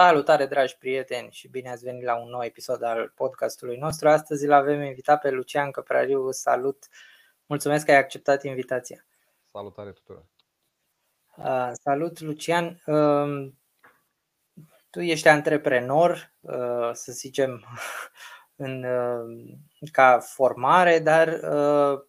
Salutare, dragi prieteni, și bine ați venit la un nou episod al podcastului nostru. Astăzi îl avem invitat pe Lucian Căprariu. Salut! Mulțumesc că ai acceptat invitația. Salutare tuturor! Uh, salut, Lucian! Uh, tu ești antreprenor, uh, să zicem, în, uh, ca formare, dar uh,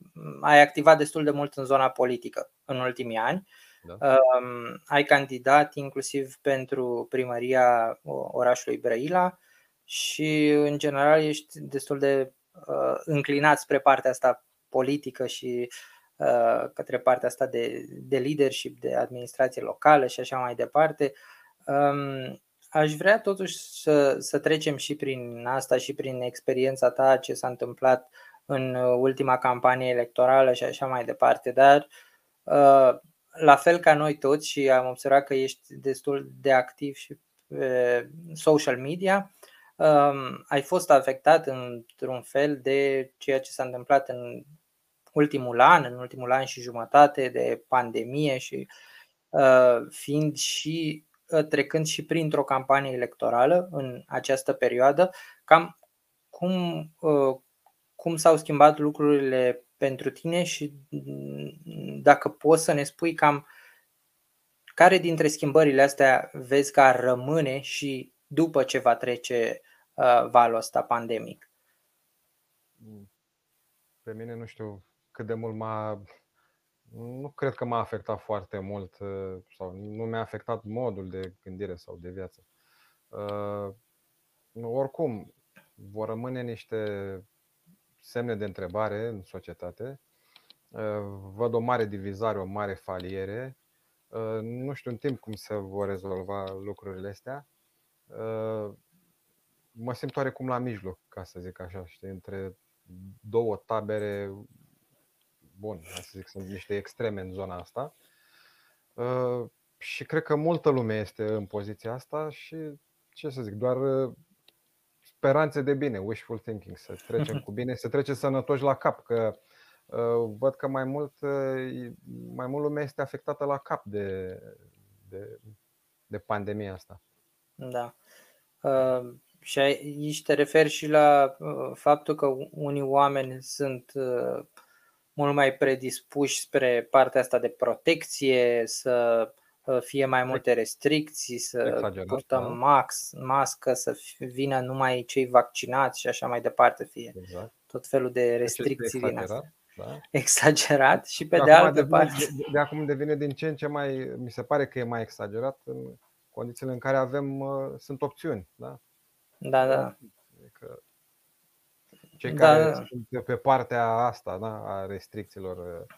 ai activat destul de mult în zona politică în ultimii ani. Da. Um, ai candidat inclusiv pentru primăria orașului Brăila și în general ești destul de uh, înclinat spre partea asta politică și uh, către partea asta de, de leadership, de administrație locală și așa mai departe. Um, aș vrea totuși să, să trecem și prin asta și prin experiența ta, ce s-a întâmplat în ultima campanie electorală și așa mai departe, dar uh, la fel ca noi toți și am observat că ești destul de activ și pe social media, um, ai fost afectat într-un fel de ceea ce s-a întâmplat în ultimul an, în ultimul an și jumătate de pandemie și uh, fiind și uh, trecând și printr-o campanie electorală în această perioadă, cam cum, uh, cum s-au schimbat lucrurile pentru tine și mm, dacă poți să ne spui cam care dintre schimbările astea vezi că ar rămâne și după ce va trece uh, valul ăsta pandemic? Pe mine nu știu cât de mult m-a. Nu cred că m-a afectat foarte mult uh, sau nu mi-a afectat modul de gândire sau de viață. Uh, oricum, vor rămâne niște semne de întrebare în societate. Uh, văd o mare divizare, o mare faliere. Uh, nu știu în timp cum se vor rezolva lucrurile astea. Uh, mă simt oarecum la mijloc, ca să zic așa, știi, între două tabere bun, să zic, sunt niște extreme în zona asta. Și cred că multă lume este în poziția asta și, ce să zic, doar speranțe de bine, wishful thinking, să trecem cu bine, să trecem sănătoși la cap, că uh, văd că mai mult, uh, mai mult lumea este afectată la cap de, de, de pandemia asta. Da. Uh, și aici te referi și la uh, faptul că unii oameni sunt uh, mult mai predispuși spre partea asta de protecție, să fie mai multe restricții, să Exagerat, purtăm da. max, mască, să vină numai cei vaccinați și așa mai departe, fie exact. tot felul de restricții din asta. Da? Exagerat și pe de, de altă devine, parte. De, de acum devine din ce în ce mai, mi se pare că e mai exagerat în condițiile în care avem, uh, sunt opțiuni. Da, da. da. Adică cei da. care sunt pe partea asta da, a restricțiilor uh,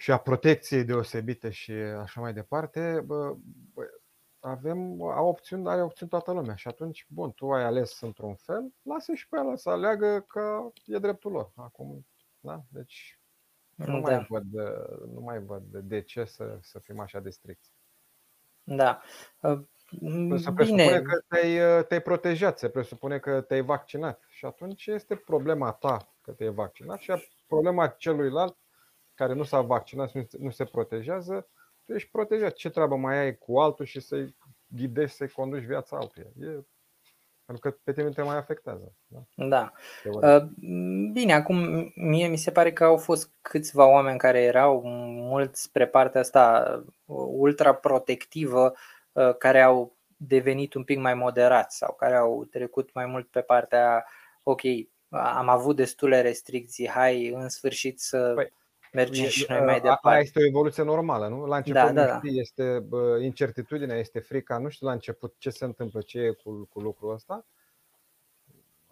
și a protecției deosebite și așa mai departe, bă, bă, avem au opțiuni, are opțiuni toată lumea. Și atunci, bun, tu ai ales într-un fel, lasă și pe ăla să aleagă că e dreptul lor. Acum, da? Deci nu, da. mai văd, nu mai văd de ce să, să fim așa de stricți. Da. Se presupune că te-ai, te-ai protejat, se presupune că te-ai vaccinat. Și atunci este problema ta că te-ai vaccinat și problema celuilalt care nu s-a vaccinat și nu se protejează, tu ești protejat. Ce treabă mai ai cu altul și să-i ghidezi, să-i conduci viața altuia? E, pentru că pe tine te mai afectează. Da. da. Uh, bine, acum mie mi se pare că au fost câțiva oameni care erau mult spre partea asta uh, ultra protectivă, uh, care au devenit un pic mai moderați sau care au trecut mai mult pe partea ok, am avut destule restricții, hai în sfârșit să păi, mergem și noi mai departe. Aia este o evoluție normală, nu? La început da, da, da. Știi, este incertitudinea, este frica, nu știu la început ce se întâmplă, ce e cu, cu lucrul ăsta.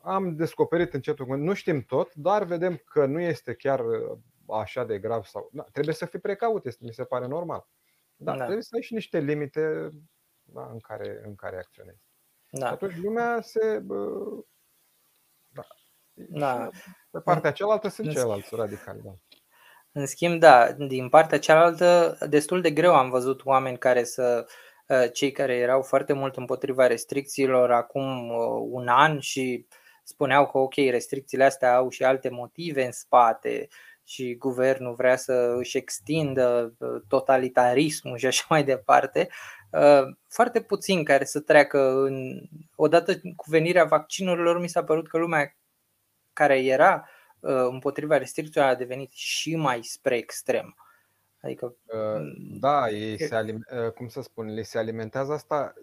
Am descoperit încetul, nu știm tot, dar vedem că nu este chiar uh, așa de grav sau. Da, trebuie să fii precaut, este, mi se pare normal. Da, da. trebuie să ai și niște limite da, în, care, în care acționezi. Da. Atunci lumea se. Da. da. Pe partea cealaltă sunt ceilalți radicali. Da. În schimb, da, din partea cealaltă, destul de greu am văzut oameni care să, uh, cei care erau foarte mult împotriva restricțiilor acum uh, un an și spuneau că ok, restricțiile astea au și alte motive în spate și guvernul vrea să își extindă uh, totalitarismul și așa mai departe. foarte puțin care să treacă în. Odată cu venirea vaccinurilor, mi s-a părut că lumea care era împotriva restricțiilor a devenit și mai spre extrem. Adică. Da, ei se alim- cum să spun, le se alimentează asta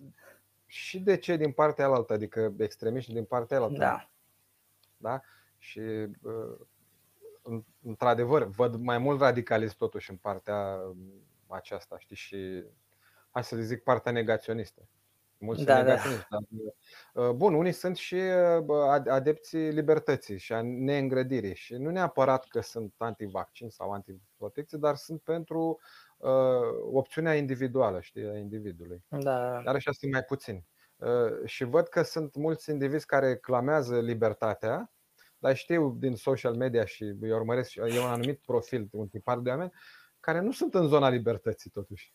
și de ce din partea alaltă, adică extremiști din partea alaltă. Da. Da? Și într-adevăr, văd mai mult radicalism totuși în partea aceasta, știi, și hai să zic partea negaționistă. Mulți da, negaționiști. Da. Dar, bun, unii sunt și adepții libertății și a neîngrădirii și nu neapărat că sunt antivaccin sau antiprotecție, dar sunt pentru uh, opțiunea individuală, știi, a individului. Da. Dar așa sunt mai puțini. Uh, și văd că sunt mulți indivizi care clamează libertatea, dar știu din social media și îi urmăresc, e un anumit profil, un tipar de oameni, care nu sunt în zona libertății, totuși.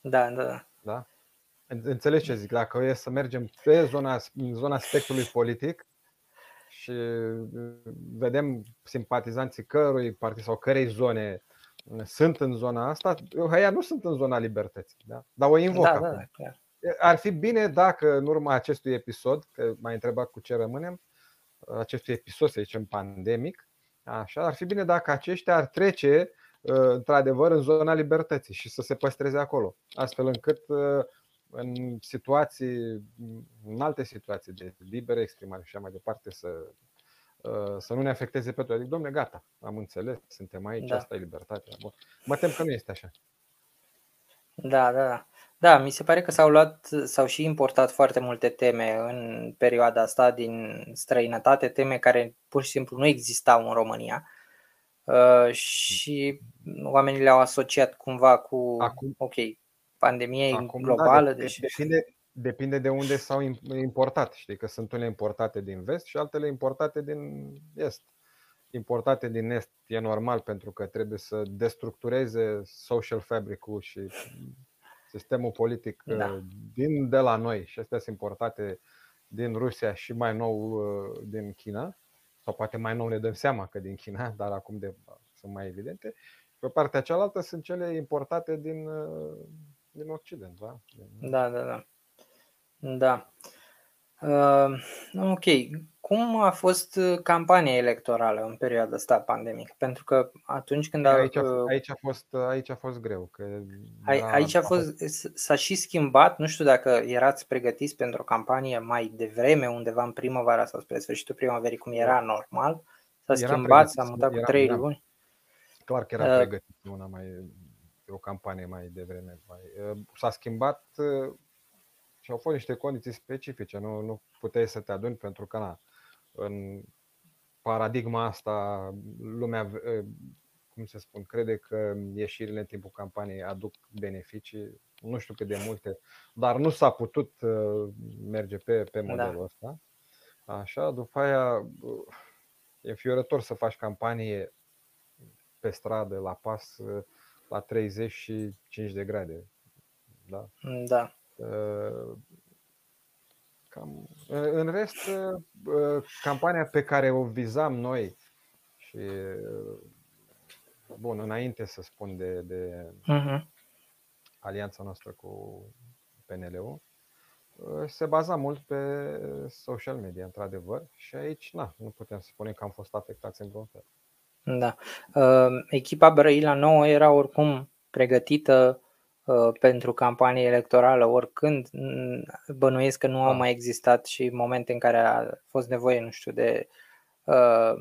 Da, da. da? Înțelegi ce zic? Dacă e să mergem pe zona, în zona spectrului politic și uh, vedem simpatizanții cărui partid sau cărei zone sunt în zona asta, ăia nu sunt în zona libertății. Da? Dar o invoc da, acum. Da, Ar fi bine dacă în urma acestui episod, că m-ai întrebat cu ce rămânem, acestui episod, să zicem, pandemic, așa, ar fi bine dacă aceștia ar trece uh, într-adevăr în zona libertății și să se păstreze acolo, astfel încât uh, în situații, în alte situații de liberă exprimare și așa mai departe, să, uh, să nu ne afecteze pe toți. Adică, domnule, gata, am înțeles, suntem aici, da. asta e libertatea. Mă tem că nu este așa. Da, da, da. Da, mi se pare că s-au luat, s-au și importat foarte multe teme în perioada asta din străinătate, teme care pur și simplu nu existau în România uh, și oamenii le-au asociat cumva cu, Acum, ok, pandemie Acum, globală. Da, deci... depinde, depinde de unde s-au importat. Știi că sunt unele importate din vest și altele importate din est. Importate din est e normal pentru că trebuie să destructureze social fabric-ul și sistemul politic da. Uh, din de la noi și astea sunt importate din Rusia și mai nou uh, din China, sau poate mai nou ne dăm seama că din China, dar acum de, sunt mai evidente. Pe partea cealaltă sunt cele importate din, uh, din Occident. Da, da, da. Da. da. Uh, ok. Cum a fost uh, campania electorală în perioada asta pandemică? Pentru că atunci când a, aici, a, uh, aici, a fost, aici a fost greu. Că aici a fost, s-a și schimbat, nu știu dacă erați pregătiți pentru o campanie mai devreme, undeva în primăvara sau spre sfârșitul primăverii, cum era normal. S-a era schimbat, s-a mutat era, cu trei luni. Clar că era pregătit una mai, o campanie mai devreme. Mai, s-a schimbat și au fost niște condiții specifice. Nu, nu puteai să te aduni pentru că na, în paradigma asta lumea, cum se spun, crede că ieșirile în timpul campaniei aduc beneficii, nu știu cât de multe, dar nu s-a putut merge pe, pe da. modelul da. ăsta. Așa, după aia e fiorător să faci campanie pe stradă, la pas, la 35 de grade. Da. da. Cam, în rest, campania pe care o vizam noi și bun, înainte să spun de, de uh-huh. alianța noastră cu PNL-ul, se baza mult pe social media, într-adevăr, și aici na, nu putem să spunem că am fost afectați în vreun fel. Da. Echipa Brăila nouă era oricum pregătită Uh, pentru campanie electorală oricând. Bănuiesc că nu au da. mai existat și momente în care a fost nevoie, nu știu, de uh,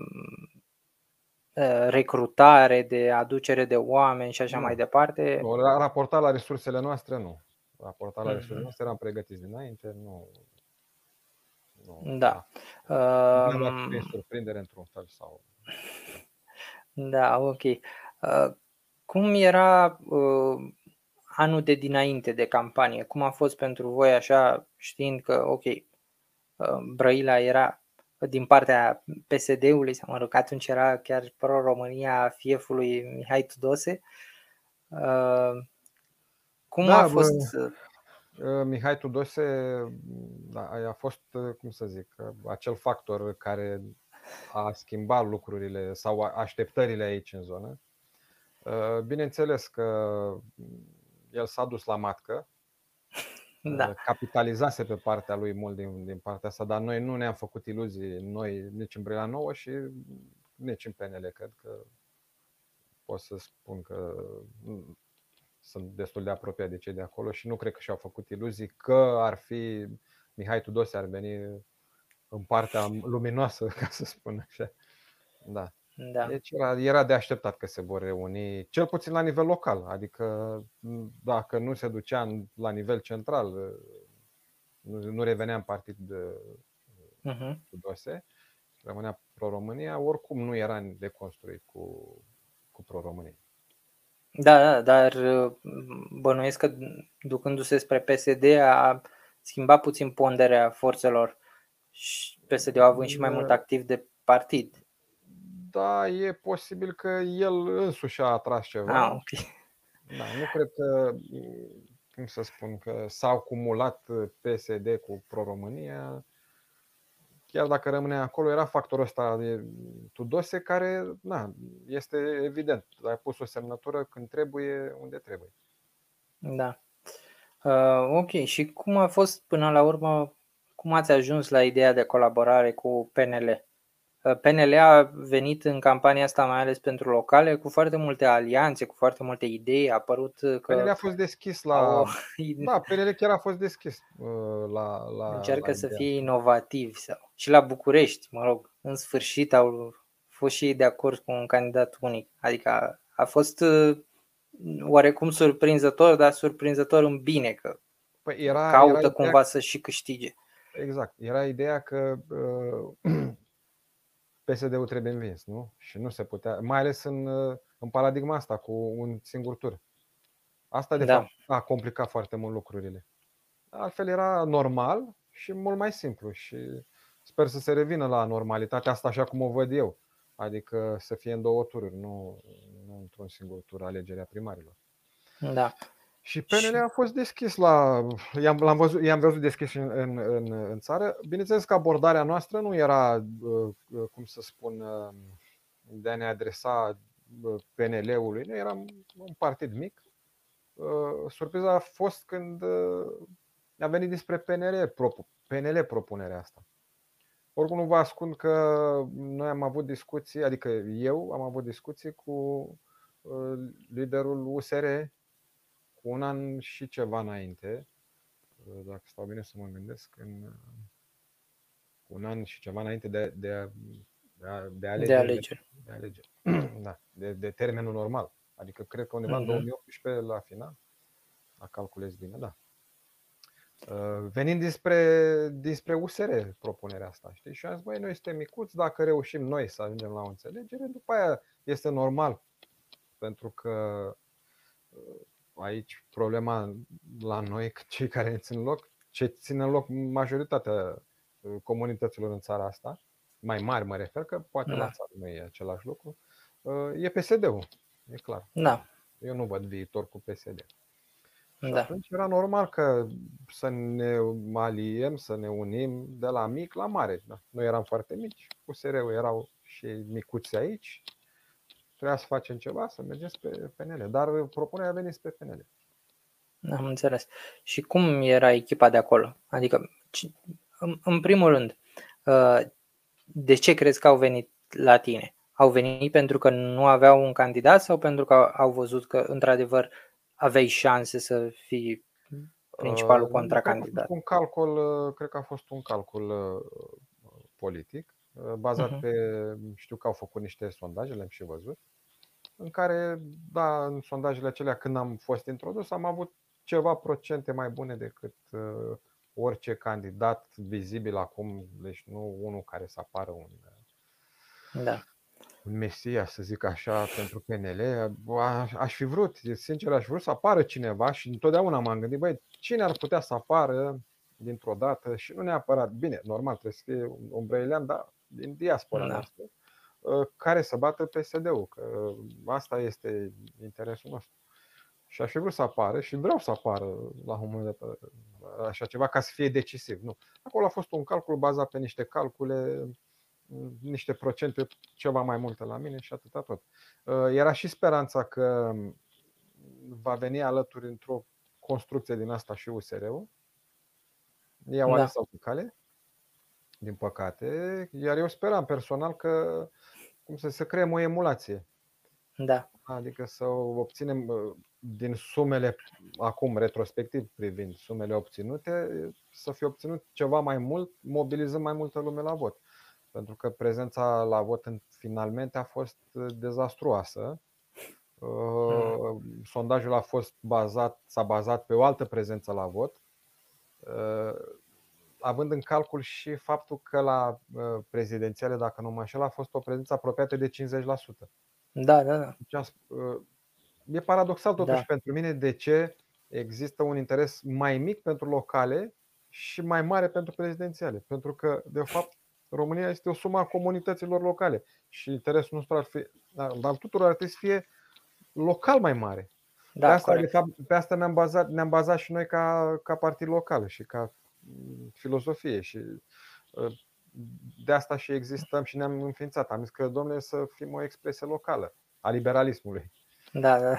uh, recrutare, de aducere de oameni și așa nu. mai departe. Nu, raportat la resursele noastre, nu. Raportat la resursele mhm. noastre, eram pregătiți dinainte, nu. nu da. Uh, nu am prin surprindere într-un fel sau. Da, ok. Uh, cum era uh, anul de dinainte de campanie, cum a fost pentru voi așa, știind că, ok, uh, Brăila era din partea PSD-ului, sau mă rog, atunci era chiar pro-România fiefului Mihai Tudose. Uh, cum da, a fost? Bă, uh, Mihai Tudose da, a fost, cum să zic, acel factor care a schimbat lucrurile sau așteptările aici în zonă. Bineînțeles că el s-a dus la matcă Da. Capitalizase pe partea lui mult din, din partea asta, dar noi nu ne-am făcut iluzii, noi nici în Brila Nouă și nici în PNL, cred că pot să spun că sunt destul de apropiat de cei de acolo și nu cred că și-au făcut iluzii că ar fi Mihai Tudose ar veni în partea luminoasă, ca să spun așa. Da. Da. Deci era, era de așteptat că se vor reuni, cel puțin la nivel local. Adică dacă nu se ducea la nivel central, nu, nu revenea în partid de uh-huh. Tudose, rămânea Pro-România, oricum nu era de construit cu, cu Pro-România. Da, da, dar bănuiesc că ducându-se spre PSD a schimbat puțin ponderea forțelor și PSD-ul având și mai mult activ de partid. Da, e posibil că el însuși a atras ceva. Ah, ok. Da, nu cred că, cum să spun, că s-a acumulat PSD cu Pro-România. Chiar dacă rămâne acolo, era factorul ăsta de Tudose care, na, este evident. Ai pus o semnătură când trebuie, unde trebuie. Da. Uh, ok, și cum a fost până la urmă, cum ați ajuns la ideea de colaborare cu PNL? Uh, PNL a venit în campania asta mai ales pentru locale cu foarte multe alianțe, cu foarte multe idei. A apărut că. PNL a fost deschis la. Au... Da, PNL chiar a fost deschis uh, la. la Încearcă la să fie inovativ. Sau... Și la București, mă rog, în sfârșit au fost și ei de acord cu un candidat unic. Adică a, a fost oarecum surprinzător, dar surprinzător în bine, că păi era, caută era cumva ideea... să și câștige. Exact. Era ideea că uh, PSD-ul trebuie învins, nu? Și nu se putea, mai ales în, uh, în paradigma asta cu un singur tur. Asta de da. fapt a complicat foarte mult lucrurile. Altfel era normal și mult mai simplu și sper să se revină la normalitatea asta așa cum o văd eu. Adică să fie în două tururi, nu, nu într-un singur tur alegerea primarilor. Da. Și PNL a fost deschis la. I-am, l-am văzut, i-am văzut deschis în, în, în, în țară. Bineînțeles că abordarea noastră nu era, uh, uh, cum să spun, uh, de a ne adresa PNL-ului. Noi eram un partid mic. Surpriza a fost când a venit despre PNL, PNL propunerea asta. Oricum nu vă ascund că noi am avut discuții, adică eu am avut discuții cu liderul USR cu un an și ceva înainte, dacă stau bine să mă gândesc, în, cu un an și ceva înainte de, de, de, a, de alegeri. De alegeri. De, alegeri. da, de, de termenul normal. Adică cred că undeva uh-huh. în 2018 la final, la calculez bine, da. Uh, venind dinspre, dinspre USR propunerea asta, știi? Și am zis, băi, noi suntem micuți, dacă reușim noi să ajungem la o înțelegere, după aia este normal. Pentru că uh, aici problema la noi, cei care țin loc, ce țin în loc majoritatea uh, comunităților în țara asta, mai mari mă refer, că poate da. la țară nu e același lucru, e PSD-ul, e clar. Da. Eu nu văd viitor cu PSD. Și da. atunci era normal că să ne aliem, să ne unim de la mic la mare. Da. Noi eram foarte mici, cu ul erau și micuți aici, trebuia să facem ceva, să mergem pe PNL. Dar propunerea a venit pe PNL. Am înțeles. Și cum era echipa de acolo? Adică, în primul rând, uh, de ce crezi că au venit la tine? Au venit pentru că nu aveau un candidat sau pentru că au văzut că, într-adevăr, aveai șanse să fii principalul uh, contracandidat? Un calcul, uh, cred că a fost un calcul politic, bazat uh-huh. pe, știu că au făcut niște sondaje, le-am și văzut, în care, da, în sondajele acelea când am fost introdus, am avut ceva procente mai bune decât uh, orice candidat vizibil acum, deci nu unul care să apară un, da. un mesia, să zic așa, pentru PNL. Aș fi vrut, sincer, aș vrut să apară cineva și întotdeauna m-am gândit, băi, cine ar putea să apară dintr-o dată și nu neapărat, bine, normal, trebuie să fie un brăilean, dar din diaspora da. noastră Uh, care să bată PSD-ul, că asta este interesul nostru. Și aș fi vrut să apară și vreau să apară la un moment dat uh, așa ceva ca să fie decisiv. Nu. Acolo a fost un calcul bazat pe niște calcule, niște procente ceva mai multe la mine și atâta tot. Uh, era și speranța că va veni alături într-o construcție din asta și USR-ul, Ei au Da. ales altă cale, din păcate, iar eu speram personal că cum să se creăm o emulație. Da. Adică să obținem uh, din sumele, acum retrospectiv privind sumele obținute, să fie obținut ceva mai mult, mobilizăm mai multă lume la vot. Pentru că prezența la vot în finalmente a fost uh, dezastruoasă. Uh, Sondajul a fost bazat, s-a bazat pe o altă prezență la vot, uh, având în calcul și faptul că la uh, prezidențiale, dacă nu mă înșel, a fost o prezență apropiată de 50%. Da, da, da. Deci, as- uh, e paradoxal totuși Da. pentru mine de ce există un interes mai mic pentru locale și mai mare pentru prezidențiale. Pentru că, de fapt, România este o sumă a comunităților locale și interesul nostru ar fi, al al tuturor ar trebui să fie local mai mare. pe Da, asta, de corect. fapt, pe asta ne-am bazat, ne-am bazat și noi ca, ca partid local și ca mm, filozofie și uh, de asta și existăm și ne-am înființat. Am zis că, domnule, să fim o expresie locală a liberalismului. Da, da.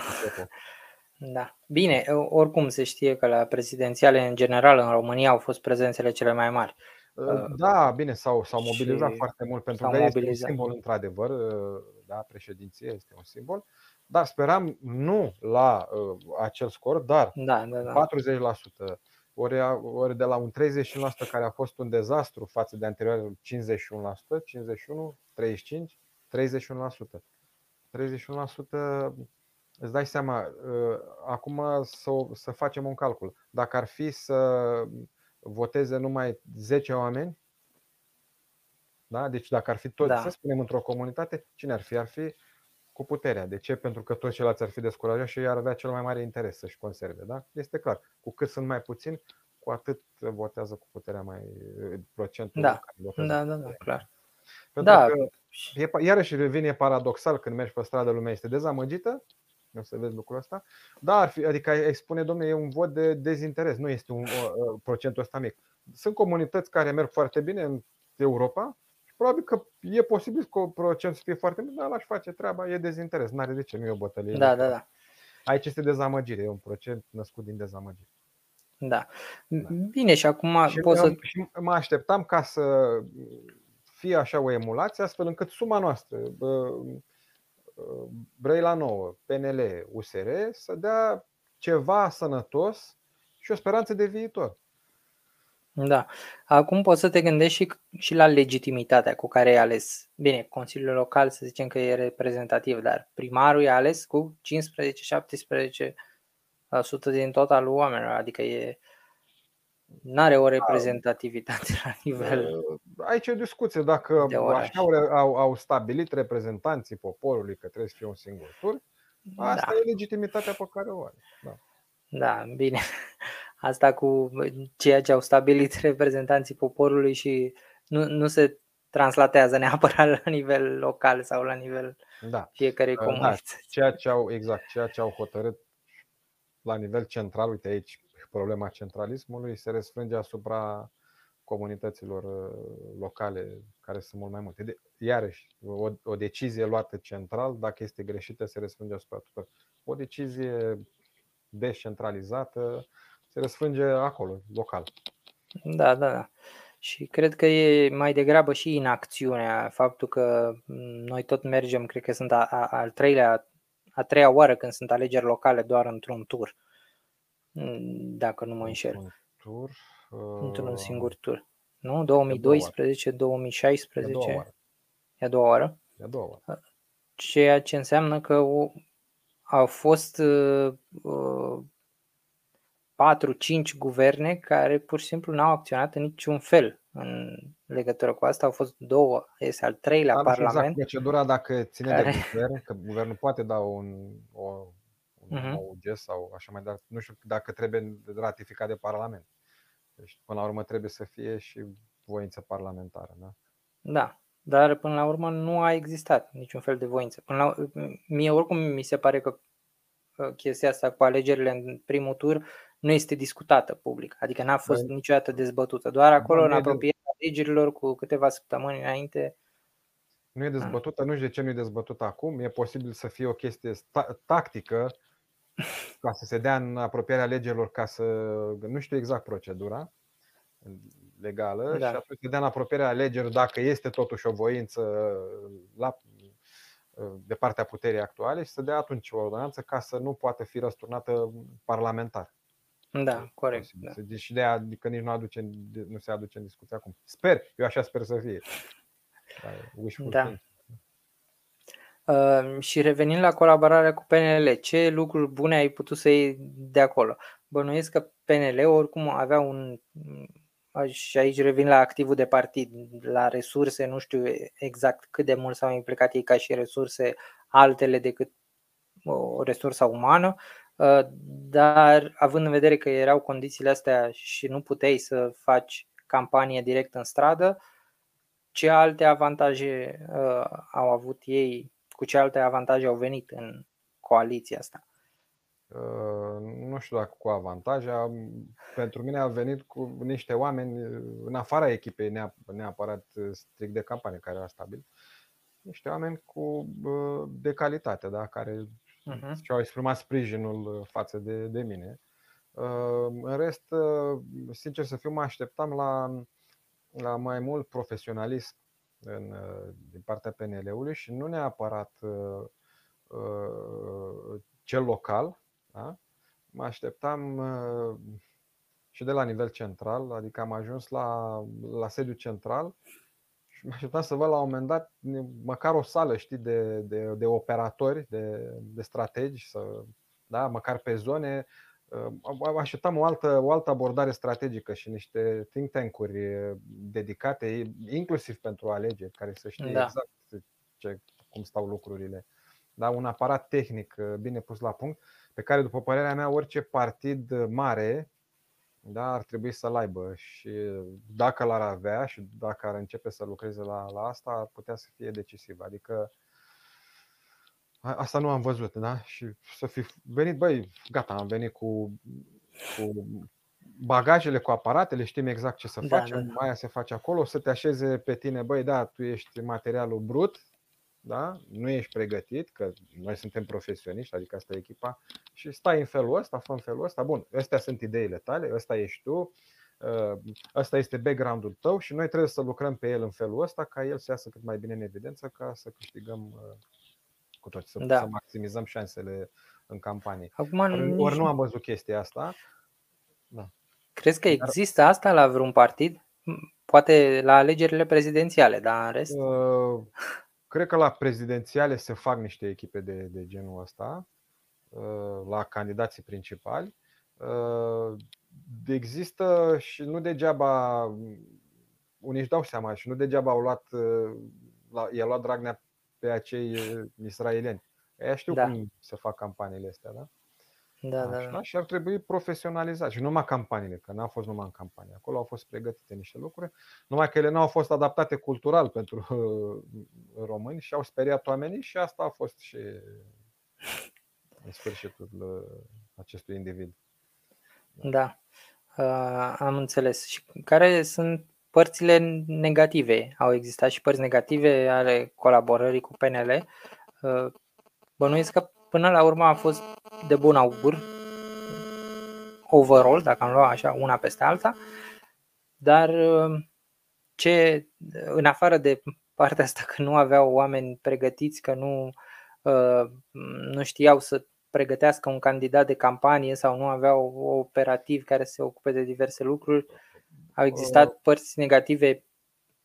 Da. Bine, oricum se știe că la prezidențiale în general în România au fost prezențele cele mai mari. Uh, Da, bine, s-au, s-au și mobilizat foarte mult pentru s-au că este un mobilizat. simbol, într-adevăr, uh, da, președinție este un simbol, dar speram nu la uh, acel scor, dar Da, da, da. 40%, ori, a- ori de la un 31% care a fost un dezastru față de anteriorul 51%, 51, 35, 31%. 31% îți dai seama, uh, acum să, o- să facem un calcul. Dacă ar fi să voteze numai 10 oameni, da? deci dacă ar fi toți, Da. să spunem, într-o comunitate, cine ar fi? Ar fi cu puterea. De ce? Pentru că toți ceilalți ar fi descurajați și ei ar avea cel mai mare interes să-și conserve. Da? Este clar. Cu cât sunt mai puțini, cu atât votează cu puterea mai procentul Da. care votează Da, cu da, da, puterea. clar. Pentru Da. că e, pa- iarăși revine e paradoxal când mergi pe stradă, lumea este dezamăgită, o să vezi lucrul ăsta, dar ar fi, adică ai ai spune, domnule, e un vot de dezinteres, nu este un o, o, procentul ăsta mic. Sunt comunități care merg foarte bine în Europa și probabil că e posibil că procentul să fie foarte mic, dar l-aș face treaba, e dezinteres, nu are de ce, nu e o bătălie. Da, da, da. Aici este dezamăgire, e un procent născut din dezamăgire. Da. Bine, și acum Și, poți să... și mă așteptam ca să fie așa o emulație, astfel încât suma noastră, bă, Brăila Nouă, PNL, USR, să dea ceva sănătos și o speranță de viitor. Da. Acum poți să te gândești și, și la legitimitatea cu care e ales. Bine, Consiliul Local să zicem că e reprezentativ, dar primarul e ales cu 15-17% din totalul oamenilor, adică e n-are o reprezentativitate la nivel. Aici e o discuție. Dacă De oraș. așa au, au, au stabilit reprezentanții poporului că trebuie să fie un singur tur, asta Da. e legitimitatea pe care o are. Da. Da, bine. Asta cu ceea ce au stabilit reprezentanții poporului și nu, nu se translatează neapărat la nivel local sau la nivel Da. fiecărei Da, comunități. ceea ce au, exact, ceea ce au hotărât la nivel central, uite aici problema centralismului se răsfrânge asupra comunităților uh, locale care sunt mult mai multe. De, iarăși, o, o decizie luată central, dacă este greșită, se răsfrânge asupra tuturor. O decizie descentralizată se răsfrânge acolo, local. Da, da, da. Și cred că e mai degrabă și inacțiunea, faptul că m, noi tot mergem, cred că sunt a, a, al treilea, a treia oară când sunt alegeri locale doar într-un tur, m, dacă nu mă înșel, Un tur, într-un uh, singur tur. Nu? oară. 2012, e a doua 2016, oară. e a doua oară? E a doua oară. ceea ce înseamnă că o, au fost uh, uh, 4-5 guverne care pur și simplu n-au acționat în niciun fel în legătură cu asta. Au fost două, este al treilea Dar nu știu exact parlament. procedura dacă ține de care- guvern, că guvernul poate da un, o, un Mhm. nou gest sau așa mai departe. Nu știu dacă trebuie ratificat de Parlament. Deci, până la urmă, trebuie să fie și voință parlamentară. Da? Da, dar până la urmă nu a existat niciun fel de voință. Până la, mie oricum mi se pare că uh, chestia asta cu alegerile în primul tur nu este discutată public, adică n-a fost Băi, niciodată dezbătută. Doar acolo, nu în e de- apropierea alegerilor, cu câteva săptămâni înainte, Nu e dezbătută, nu știu de ce nu e dezbătută acum. E posibil să fie o chestie sta- tactică ca să se dea în apropierea alegerilor, ca să. Nu știu exact procedura. legală da. și atunci se dea în apropierea alegerilor dacă este totuși o voință la, de partea puterii actuale și să dea atunci o ordonanță ca să nu poată fi răsturnată parlamentar. Da, corect. Da. Și de aia adică nici nu, aduce, nu se aduce în discuție acum. Sper, eu așa sper să fie. Da. Uh, și revenind la colaborarea cu PNL, ce lucruri bune ai putut să iei de acolo? Bănuiesc că PNL oricum avea un și aici revin la activul de partid, la resurse, nu știu exact cât de mult s-au implicat ei ca și resurse altele decât o resursă umană, ă, dar având în vedere că erau condițiile astea și nu puteai să faci campanie direct în stradă, ce alte avantaje ă, au avut ei, cu ce alte avantaje au venit în coaliția asta? nu știu dacă cu avantaje, pentru mine a venit cu niște oameni în afara echipei neapărat strict de campanie care era stabil, niște oameni cu, de calitate, da, care uh-huh. și-au exprimat sprijinul față de, de mine. În rest, sincer să fiu, mă așteptam la, la mai mult profesionalism în, din partea PNL-ului și nu neapărat cel local, da? Mă așteptam uh, și de la nivel central, adică am ajuns la, la sediu central și mă așteptam să văd la un moment dat măcar o sală știi, de, de, de operatori, de, de strategi, să, da? măcar pe zone. Uh, așteptam o altă, o altă abordare strategică și niște think tank-uri dedicate, inclusiv pentru alegeri, care să știe da. exact ce, cum stau lucrurile. Da? Un aparat tehnic uh, bine pus la punct pe care, după părerea mea, orice partid mare da, ar trebui să-l aibă și dacă l-ar avea și dacă ar începe să lucreze la, la asta, ar putea să fie decisiv. Adică asta nu am văzut, da? Și să fi venit, băi, gata, am venit cu, cu bagajele, cu aparatele, știm exact ce să da, facem, da, da. aia se face acolo, să te așeze pe tine, băi, da, tu ești materialul brut, da? nu ești pregătit, că noi suntem profesioniști, adică asta e echipa, și stai în felul ăsta, fă în felul ăsta, bun, astea sunt ideile tale, ăsta ești tu, uh, ăsta este background-ul tău și noi trebuie să lucrăm pe el în felul ăsta ca el să iasă cât mai bine în evidență ca să câștigăm uh, cu toți, să, da. să maximizăm șansele în campanie. Acum, ori, ori nu am văzut chestia asta. Da. Crezi că există asta la vreun partid? Poate la alegerile prezidențiale, dar în rest? Uh, Cred că la prezidențiale se fac niște echipe de, de genul ăsta, uh, la candidații principali. Uh, există și nu degeaba, unii își dau seama și nu degeaba au luat, uh, i-a luat Dragnea pe acei israelieni. Ei știu da. cum se fac campaniile astea, da? Da, da, da. Și ar trebui profesionalizat. Și numai campaniile, că n-au fost numai în campanie. Acolo au fost pregătite niște lucruri, numai că ele nu au fost adaptate cultural pentru uh, români și au speriat oamenii și asta a fost și în sfârșitul uh, acestui individ. Da, uh, am înțeles. Și care sunt părțile negative? Au existat și părți negative ale colaborării cu PNL. Uh, bănuiesc că Până la urmă a fost de bun augur, overall, dacă am luat așa una peste alta, dar ce, în afară de partea asta că nu aveau oameni pregătiți, că nu, nu știau să pregătească un candidat de campanie sau nu aveau operativ care se ocupe de diverse lucruri, au existat părți negative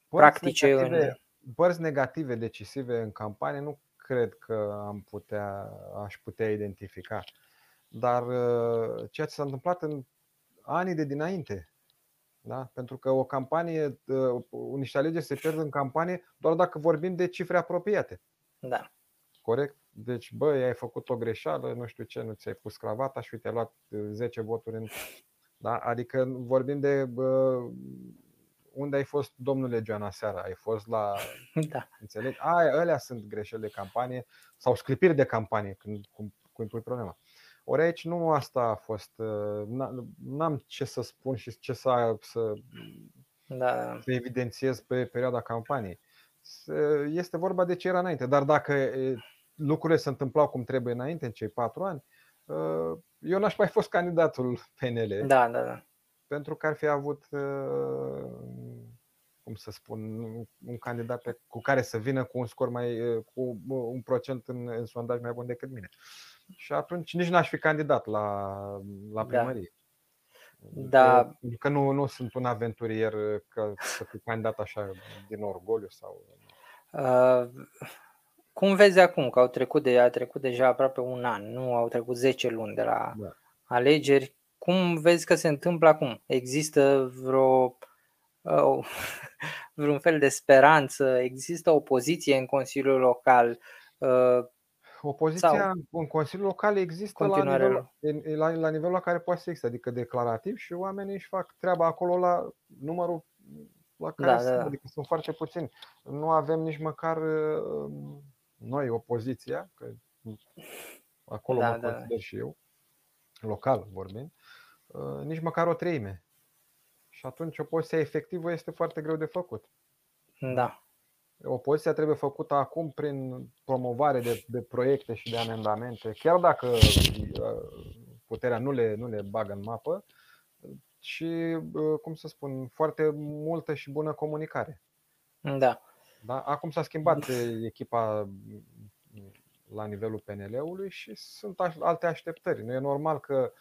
părți practice negative, în... Părți negative decisive în campanie nu cred că am putea, aș putea identifica. Dar uh, ceea ce s-a întâmplat în anii de dinainte, da? Pentru că o campanie, uh, niște alegeri se pierd în campanie doar dacă vorbim de cifre apropiate. Da. Corect? Deci, băi, ai făcut o greșeală, nu știu ce, nu ți-ai pus cravata și uite, ai luat 10 uh, voturi în. Da? Adică vorbim de bă, unde ai fost, domnule Joana, seara? Ai fost la... Da. Înțelegi? Aia, alea sunt greșeli de campanie sau sclipiri de campanie, când, cum, cum pui problema. Ori aici nu asta a fost. Uh, n-am ce să spun și ce să, să, da. să evidențiez pe perioada campaniei. Este vorba de ce era înainte. Dar dacă lucrurile se întâmplau cum trebuie înainte, în cei patru ani, uh, eu n-aș mai fost candidatul PNL. Da, da, da. pentru că ar fi avut, uh, cum să spun, un candidat pe, cu care să vină cu un scor mai, uh, cu un procent în, în sondaj mai bun decât mine. Și atunci nici n-aș fi candidat la, la da. primărie. Da. Că nu, nu sunt un aventurier că să fiu candidat așa din orgoliu sau. Uh, cum vezi acum că au trecut, de, a trecut deja aproape un an, nu au trecut 10 luni de la da. alegeri? Cum vezi că se întâmplă acum? Există vreo uh, vreun fel de speranță? Există opoziție în Consiliul Local? Uh, Opoziția sau în Consiliul Local există la nivelul, la, la nivelul la care poate să existe, adică declarativ și oamenii își fac treaba acolo la numărul la care da, sunt, da. adică sunt foarte puțini. Nu avem nici măcar uh, noi opoziția, că acolo da, mă da. consider și eu, local vorbind, uh, nici măcar o treime. Și atunci opoziția efectivă este foarte greu de făcut. Da. Opoziția trebuie făcută acum prin promovare de, de proiecte și de amendamente, chiar dacă uh, puterea nu le, nu le bagă în mapă, și, uh, cum să spun, foarte multă și bună comunicare. Da. Da? Acum s-a schimbat echipa la nivelul PNL-ului și sunt alte așteptări. Nu e normal că,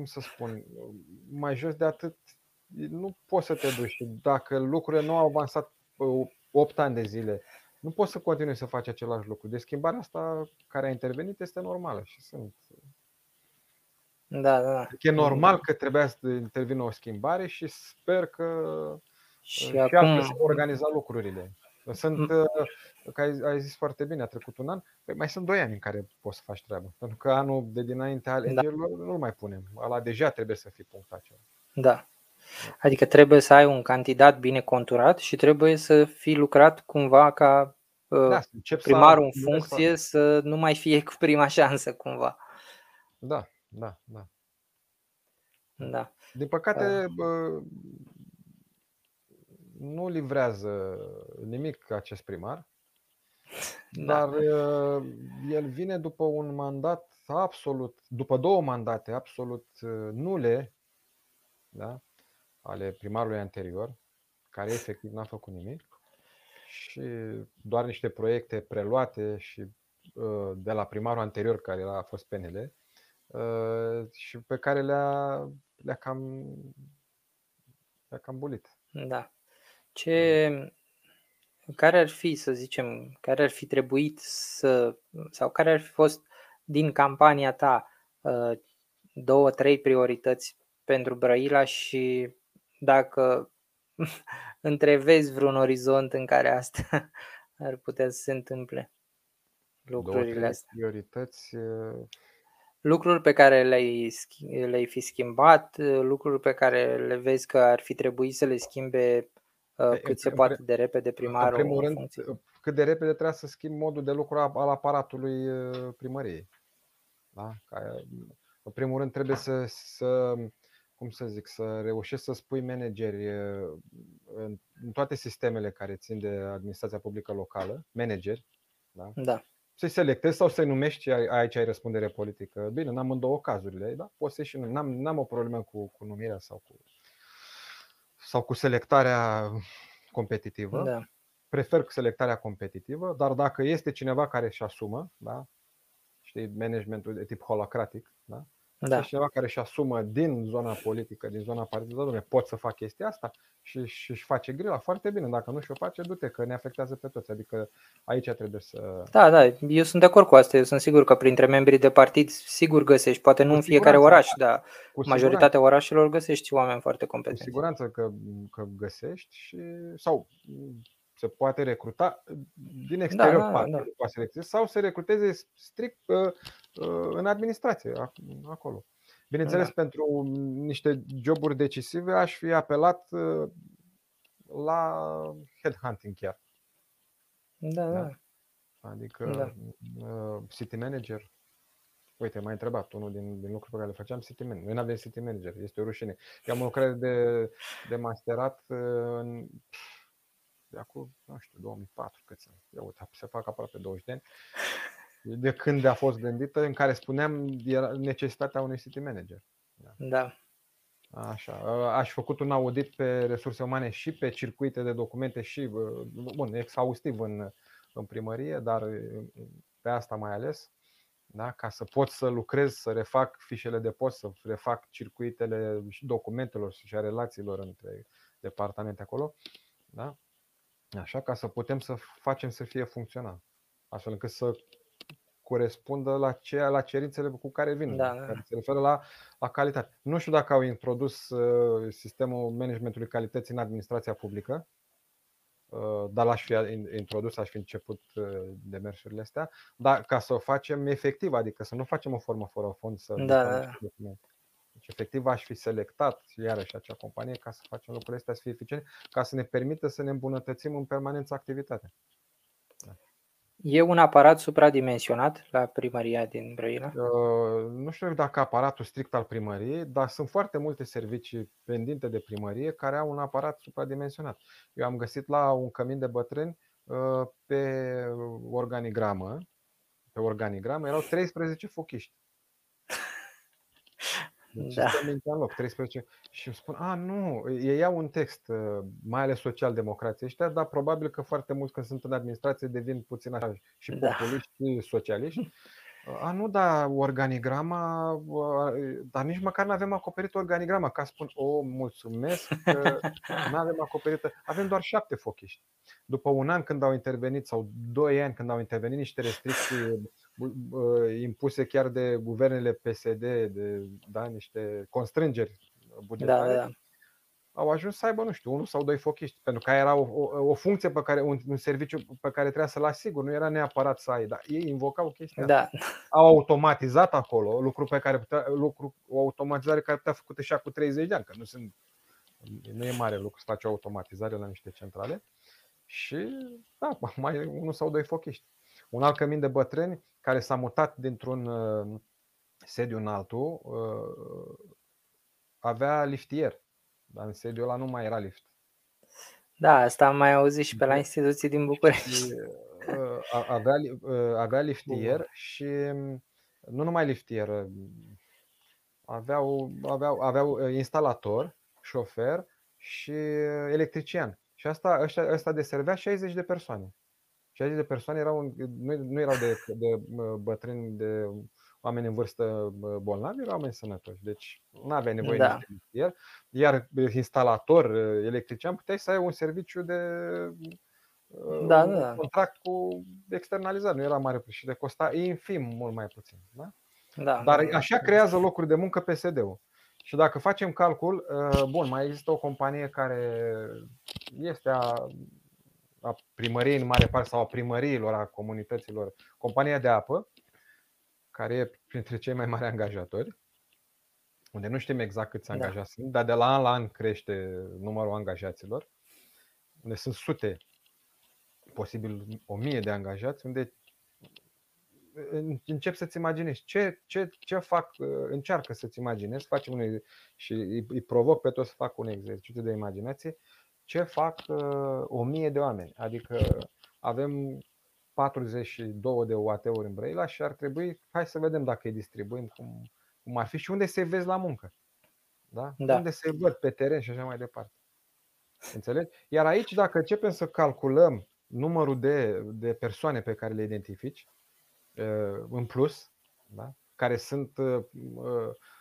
cum să spun, mai jos de atât nu poți să te duci. Dacă lucrurile nu au avansat 8 ani de zile, nu poți să continui să faci același lucru. De schimbarea asta care a intervenit este normală și sunt. Da, da. E normal că trebuia să intervină o schimbare și sper că și, și acum... se organiza lucrurile. Sunt, uh, că ai, ai zis foarte bine, a trecut un an, păi mai sunt doi ani în care poți să faci treabă. Pentru că anul de dinainte alegerilor da. nu mai punem. Ala deja trebuie să fie punctat ceva. Da. Adică trebuie să ai un candidat bine conturat și trebuie să fii lucrat cumva ca uh, da, primarul în funcție să nu mai fie cu prima șansă cumva. Da, da, da. Da. Din păcate, uh nu livrează nimic acest primar, da. dar uh, el vine după un mandat absolut, după două mandate absolut uh, nule da, ale primarului anterior, care efectiv n-a făcut nimic și doar niște proiecte preluate și uh, de la primarul anterior care a fost PNL și pe care le-a, le-a cam le-a cam bulit. Da. Ce, care ar fi, să zicem, care ar fi trebuit să, sau care ar fi fost din campania ta uh, două, trei priorități pentru Brăila și dacă întrevezi vreun orizont în care asta ar putea să se întâmple lucrurile două, astea. priorități uh, lucruri pe care le-ai, le-ai fi schimbat, lucruri pe care le vezi că ar fi trebuit să le schimbe Uh, cât se poate de repede primarul. În primul rând, cât de repede trebuie să schimb modul de lucru al aparatului uh, primăriei. Da? În primul rând trebuie să, să cum să zic, să reușești să spui manageri uh, în, în toate sistemele care țin de administrația publică locală, manageri, da? Da. Să-i selectezi sau să-i numești, aici ai răspundere politică. Bine, n-am în două cazurile, da? Poți să și nu. N-am, n-am o problemă cu, cu numirea sau cu sau cu selectarea competitivă. Da. Prefer cu selectarea competitivă, dar dacă este cineva care își asumă, da? știi, managementul de tip holacratic, da? Da. Este cineva care își asumă din zona politică, din zona partidului, domnule, pot să fac chestia asta și își face grila foarte bine. Dacă nu și-o face, du-te, că ne afectează pe toți. Adică aici trebuie să. Da, da, eu sunt de acord cu asta. Eu sunt sigur că printre membrii de partid, sigur găsești, poate nu cu în fiecare oraș, da. dar cu majoritatea orașelor găsești oameni foarte competenți. Cu siguranță că, că găsești și sau se poate recruta din exterior, da, da, da. Poate să sau să recruteze strict uh, uh, în administrație, acolo. Bineînțeles, da. pentru niște joburi decisive aș fi apelat uh, la headhunting chiar. Da, da. da. Adică da. Uh, city manager. Uite, m-ai întrebat unul din, din lucruri pe care le făceam, city manager. Noi nu avem city manager, este o rușine. Eu am o lucrare de, de masterat în de acum, nu știu, 2004, cât sunt. Ia uite, se fac aproape 20 de ani. De când a fost gândită, în care spuneam era necesitatea unui city manager. Da. da. Așa. Aș făcut un audit pe resurse umane și pe circuite de documente și, bun, exhaustiv în, în primărie, dar pe asta mai ales, da? ca să pot să lucrez, să refac fișele de post, să refac circuitele și documentelor și a relațiilor între departamente acolo. Da? Așa, ca să putem să facem să fie funcțional. Astfel încât să corespundă la, ceea, la cerințele cu care vin, da, da. care se referă la, la calitate. Nu știu dacă au introdus uh, sistemul managementului calității în administrația publică, uh, dar l-aș fi introdus, aș fi început uh, demersurile astea, dar ca să o facem efectiv, adică să nu facem o formă fără fond, să da, da. Deci efectiv aș fi selectat iarăși acea companie ca să facem lucrurile astea să fie eficiente, ca să ne permită să ne îmbunătățim în permanență activitatea. E un aparat supradimensionat la primăria din Brăila? Uh, nu știu dacă aparatul strict al primăriei, dar sunt foarte multe servicii pendinte de primărie care au un aparat supradimensionat. Eu am găsit la un cămin de bătrâni uh, pe organigramă, pe organigramă erau 13 fochiști. Deci da. în loc, 13. Și îmi spun, a, nu, ei iau un text, uh, mai ales social-democrații ăștia, dar probabil că foarte mulți când sunt în administrație devin puțin așa și da. populiști și socialiști. A, nu, da, organigrama, dar nici măcar nu avem acoperit organigrama, ca spun, o, mulțumesc că nu avem acoperită, avem doar șapte fochiști. După un an când au intervenit, sau doi ani când au intervenit niște restricții impuse chiar de guvernele PSD, de da, niște constrângeri bugetare, da, da au ajuns să aibă, nu știu, unul sau doi fochiști, pentru că era o, o, o funcție pe care, un, un serviciu pe care trebuia să-l asigur, nu era neapărat să ai, dar ei invocau chestia. Da. Au automatizat acolo lucru pe care putea, lucru, o automatizare care putea făcută și cu 30 de ani, că nu sunt nu e mare lucru să faci o automatizare la niște centrale. Și da, mai unul sau doi fochiști. Un alt cămin de bătrâni care s-a mutat dintr-un uh, sediu în altul uh, avea liftier dar în sediul ăla nu mai era lift. Da, asta am mai auzit și pe la instituții din București. Uh, avea, uh, avea liftier și mm, nu numai liftier, uh, aveau, aveau, aveau instalator, șofer și electrician. Și asta, ăștia, ăsta deservea 60 de persoane. 60 de persoane erau, nu, nu erau de, de bătrâni de oameni în vârstă bolnavi, erau oameni sănătoși. Deci nu avea nevoie da. de el. Iar instalator, electrician, puteai să ai un serviciu de da, un da. contract cu externalizare. Nu era mare și de costa infim mult mai puțin. Da? Da, Dar așa creează locuri de muncă PSD-ul. Și dacă facem calcul, bun, mai există o companie care este a, a primăriei în mare parte sau a primăriilor, a comunităților, compania de apă, care e printre cei mai mari angajatori, unde nu știm exact câți da. angajați sunt, dar de la an la an crește numărul angajaților, unde sunt sute, posibil o mie de angajați, unde încep să-ți imaginezi ce, ce, ce fac, încearcă să-ți imaginezi, facem un, și îi, îi provoc pe toți să facă un exercițiu de imaginație, ce fac uh, o mie de oameni. Adică avem 42 de UAT-uri în Brăila și ar trebui, hai să vedem dacă îi distribuim cum, cum ar fi și unde se vezi la muncă. Da? da? Unde se văd pe teren și așa mai departe. Înțelegi? Iar aici, dacă începem să calculăm numărul de, de persoane pe care le identifici în plus, da? care sunt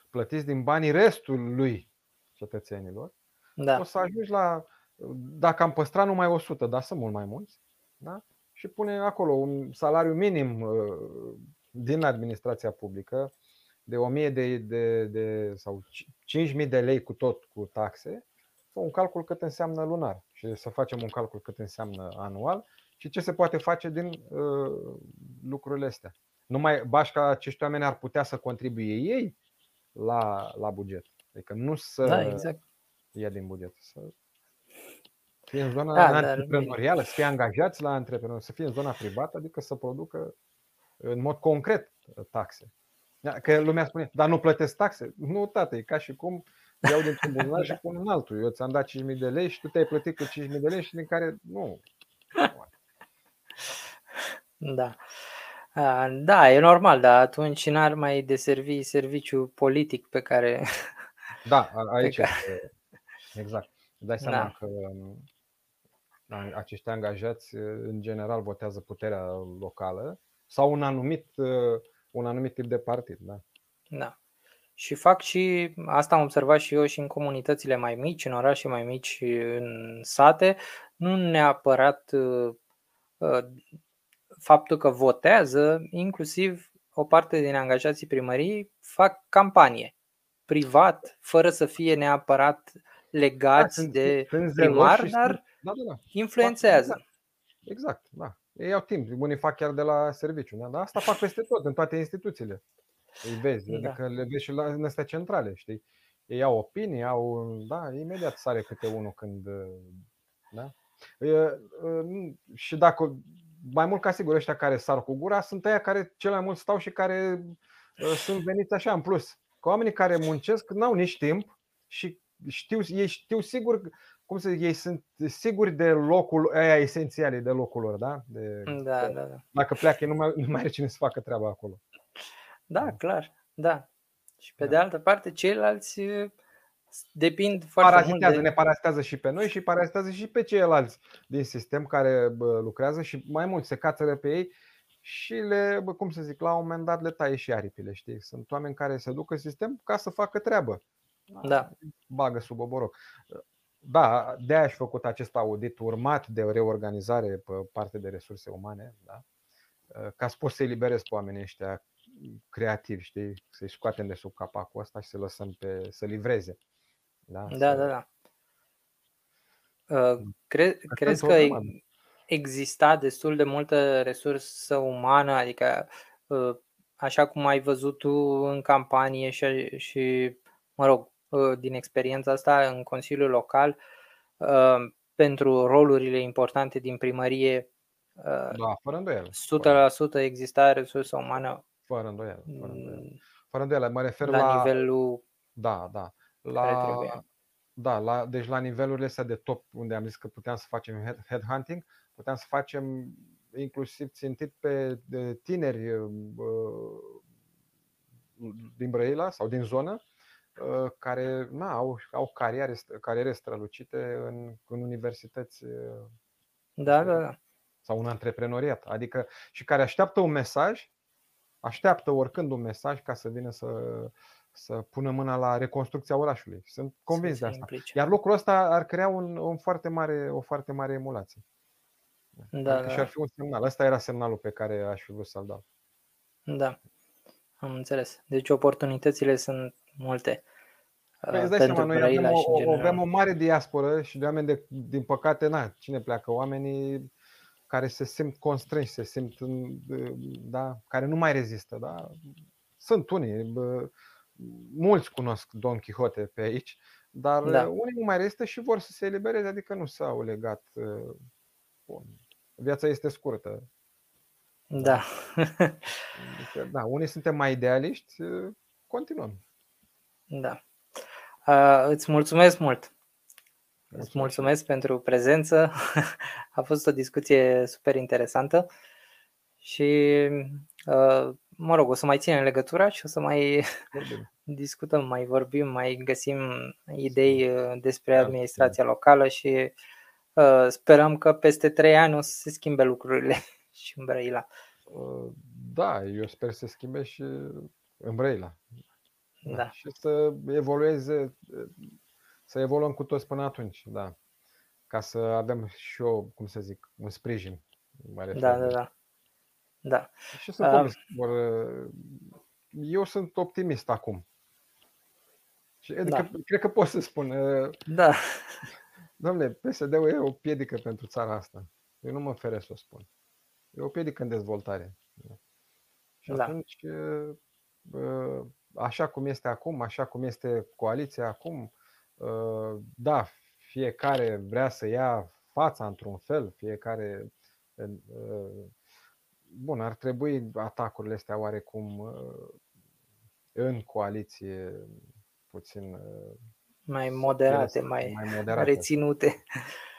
plătiți din banii restului cetățenilor, da. o să ajungi la, dacă am păstrat numai 100, dar sunt mult mai mulți, da? și pune acolo un salariu minim uh, din administrația publică de 1000 de, de, de sau 5000 de lei cu tot cu taxe, un calcul cât înseamnă lunar și să facem un calcul cât înseamnă anual și ce se poate face din uh, lucrurile astea. Numai bașca acești oameni ar putea să contribuie ei la, la buget. Adică nu să da, exact. ia din buget, să fie în zona da, antreprenorială, să fie angajați la antreprenor, să fie în zona privată, adică să producă în mod concret taxe. Că lumea spune, dar nu plătesc taxe? Nu, tată, e ca și cum iau dintr-un buzunar și pun în altul. Eu ți-am dat 5.000 de lei și tu te-ai plătit cu 5.000 de lei și din care nu. Da. Da, e normal, dar atunci n-ar mai deservi serviciu politic pe care Da, aici este. Exact. Dai seama Da. că da, acești angajați în general votează puterea locală sau un anumit, un anumit tip de partid. Da. Da. Și fac și, asta am observat și eu și în comunitățile mai mici, în orașe mai mici, în sate, nu neapărat uh, uh, faptul că votează, inclusiv o parte din angajații primării fac campanie privat, fără să fie neapărat legați Da, de sunt primar, zeloși și dar sunt- Da, da, da. influențează. Exact, da. Ei au timp, unii fac chiar de la serviciu, da? dar asta fac peste tot, în toate instituțiile. Îi vezi, Da. adică le vezi și la în astea centrale, știi? Ei au opinii, au, da, imediat sare câte unul când, da? E, e, nu- Și dacă, mai mult ca sigur, ăștia care sar cu gura sunt aia care cel mai mult stau și care e, sunt veniți așa în plus. Că oamenii care muncesc n-au nici timp și știu, ei știu sigur, cum să zic, ei sunt siguri de locul aia esențiale de locul lor, da? De, Da, da, da. Dacă pleacă, nu mai, nu mai are cine să facă treaba acolo. Da, clar, da. Și pe Da. de altă parte, ceilalți uh, depind foarte mult Parazitează, de... ne parazitează și pe noi și parazitează și pe ceilalți din sistem care bă, lucrează și mai mult se cațără pe ei și le, bă, cum să zic, la un moment dat le taie și aripile, știi? Sunt oameni care se duc în sistem ca să facă treabă. Da, Bagă sub oboroc. Da, de aia aș făcut acest audit urmat de o reorganizare pe parte de resurse umane, da? ca să poți să eliberezi pe oamenii ăștia creativi, știi? Să-i scoatem de sub capacul ăsta și să lăsăm pe, să livreze. Da, da, să- da, da. Uh, Cre- Că crezi sunt că o e- grămadă. exista destul de multă resursă umană, adică uh, așa cum ai văzut tu în campanie și, și mă rog, uh, din experiența asta în Consiliul Local, uh, pentru rolurile importante din primărie, uh, Da, fără îndoială. 100% exista resursă umană Fără îndoială. Fără îndoială. mm, Fără îndoială. Mă refer la la. nivelul Da, da. care La, trebuie. da, la, deci la nivelurile astea de top, unde am zis că puteam să facem head, headhunting, puteam să facem inclusiv țintit pe de tineri uh, din Brăila sau din zonă, uh, care na, au, au cariere, cariere strălucite în, în universități uh, Da, da, da. sau un antreprenoriat. Adică și care așteaptă un mesaj, așteaptă oricând un mesaj ca să vină să, să pună mâna la reconstrucția orașului. Sunt convins Să de se asta. implice. Iar lucrul ăsta ar crea un, un foarte mare, o foarte mare emulație. Da, adică și ar da, fi un semnal. Ăsta era semnalul pe care aș fi vrut să-l dau. da. Am înțeles. Deci oportunitățile sunt multe uh, Păi îți dai pentru seama, noi avem Brăila o, și în o, avem general. o mare diasporă și de oameni de, din păcate, na, cine pleacă? Oamenii care se simt constrânși, se simt, în- da, care nu mai rezistă, da? Sunt unii, bă, mulți cunosc Don Quixote pe aici, dar Da. unii nu mai rezistă și vor să se elibereze, adică nu s-au legat. uh, Bun. Viața este scurtă. Da. Adică, da, unii suntem mai idealiști, uh, continuăm. Da. Uh, îți mulțumesc mult. Îți Mulțumesc. mulțumesc pentru prezență. A fost o discuție super interesantă și uh, mă rog, o să mai ținem legătura și o să mai Vorbim. discutăm, mai vorbim, mai găsim idei uh, despre Da, administrația locală și uh, sperăm că peste trei ani o să se schimbe lucrurile și în Brăila. Uh, Da, eu sper să se schimbe și în Brăila. Da, Și să evolueze, să evoluăm cu toți până atunci, da. Ca să avem și eu, cum să zic, un sprijin. Mă refer. da, da, da. Da, Și sunt Ah. convins că vor, eu sunt optimist acum. Și adică, Da. cred că pot să spun, uh, da, domnule, PSD-ul e o piedică pentru țara asta. Eu nu mă feresc să o spun. E o piedică în dezvoltare. Și Da. atunci, uh, așa cum este acum, așa cum este coaliția acum, uh, da, fiecare vrea să ia fața într-un fel, fiecare. uh, Bun, ar trebui atacurile astea oarecum uh, în coaliție puțin uh, mai moderate, firesc, mai, mai moderate, reținute.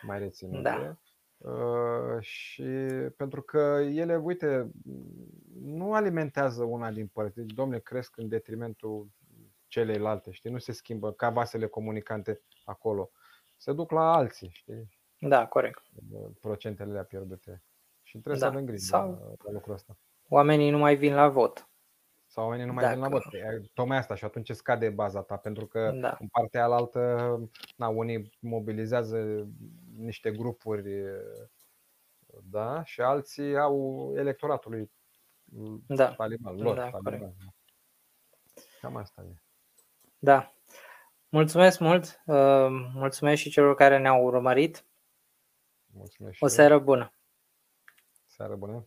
mai reținute. Da. Uh, și pentru că ele, uite, nu alimentează una din părți. Deci, domnule, cresc în detrimentul celelalte, știi? Nu se schimbă ca vasele comunicante acolo. Se duc la alții, știi? Da, corect. Procentele le-a pierdute. Și trebuie Da. să avem grijă Sau- la, la lucrul ăsta. Oamenii nu mai vin la vot. Sau oamenii nu mai vin la Dacă- vot. E Tocmai asta și atunci scade baza ta, pentru că Da. în partea alaltă, na, unii mobilizează niște grupuri, da, și alții au electoratului Da. taliban, lor, Da, taliban. corect. Cam asta e. Da. Mulțumesc mult. uh, Mulțumesc și celor care ne-au urmărit. Mulțumesc și O eu. seară bună. Seară bună.